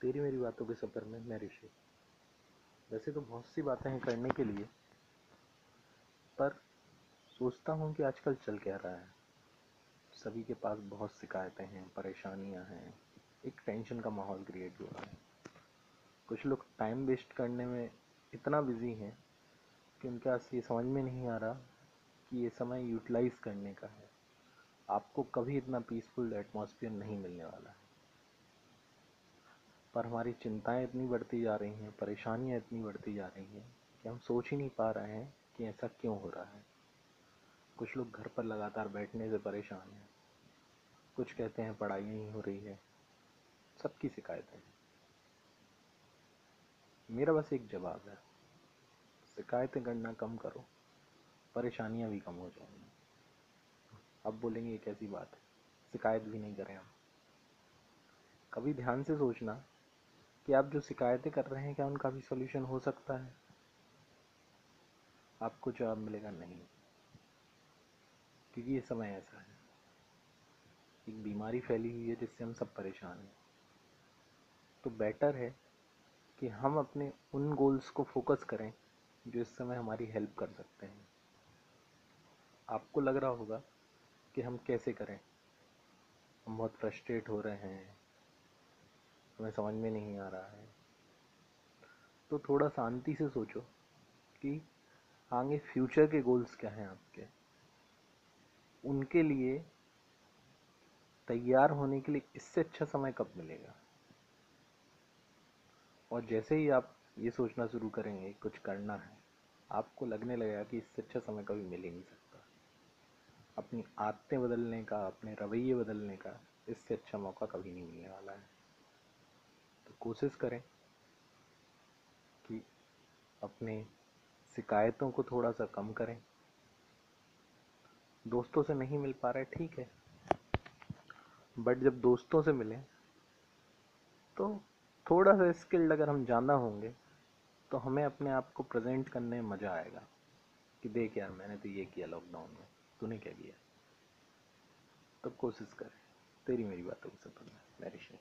तेरी मेरी बातों के सफ़र में, मैं ऋषि। वैसे तो बहुत सी बातें हैं करने के लिए, पर सोचता हूँ कि आजकल चल क्या रहा है। सभी के पास बहुत शिकायतें हैं, परेशानियाँ हैं, एक टेंशन का माहौल क्रिएट हुआ है। कुछ लोग टाइम वेस्ट करने में इतना बिज़ी हैं कि उनके पास ये समझ में नहीं आ रहा कि ये समय यूटिलाइज करने का है। आपको कभी इतना पीसफुल एटमॉस्फेयर नहीं मिलने वाला है। पर हमारी चिंताएँ इतनी बढ़ती जा रही हैं, परेशानियाँ इतनी बढ़ती जा रही हैं कि हम सोच ही नहीं पा रहे हैं कि ऐसा क्यों हो रहा है। कुछ लोग घर पर लगातार बैठने से परेशान हैं। कुछ कहते हैं पढ़ाई नहीं हो रही है। सबकी शिकायतें हैं। मेरा बस एक जवाब है, शिकायतें करना कम करो, परेशानियाँ भी कम हो जाएँगी। अब बोलेंगे एक ऐसी बात है शिकायत भी नहीं करें हम। कभी ध्यान से सोचना कि आप जो शिकायतें कर रहे हैं, क्या उनका भी सोल्यूशन हो सकता है? आपको जवाब मिलेगा नहीं। क्योंकि ये समय ऐसा है। एक बीमारी फैली हुई है जिससे हम सब परेशान हैं। तो बेटर है कि हम अपने उन गोल्स को फोकस करें, जो इस समय हमारी हेल्प कर सकते हैं। आपको लग रहा होगा कि हम कैसे करें? हम बहुत फ्रस्ट्रेट हो रहे हैं। हमें समझ में नहीं आ रहा है। तो थोड़ा शांति से सोचो कि आगे फ्यूचर के गोल्स क्या हैं आपके? उनके लिए तैयार होने के लिए इससे अच्छा समय कब मिलेगा? और जैसे ही आप ये सोचना शुरू करेंगे, कुछ करना है, आपको लगने लगेगा कि इससे अच्छा समय कभी मिल ही नहीं सकता। अपनी आदतें बदलने का, अपने रवैये बदलने का इससे अच्छा मौका कभी नहीं मिलने वाला है। कोशिश करें कि अपने शिकायतों को थोड़ा सा कम करें। दोस्तों से नहीं मिल पा रहे ठीक है। बट जब दोस्तों से मिलें तो थोड़ा सा स्किल्ड अगर हम ज़्यादा होंगे तो हमें अपने आप को प्रेजेंट करने में मज़ा आएगा कि देख यार, मैंने तो ये किया लॉकडाउन में, तूने क्या किया? तो कोशिश करें। तेरी मेरी बातों को मैं ऋषि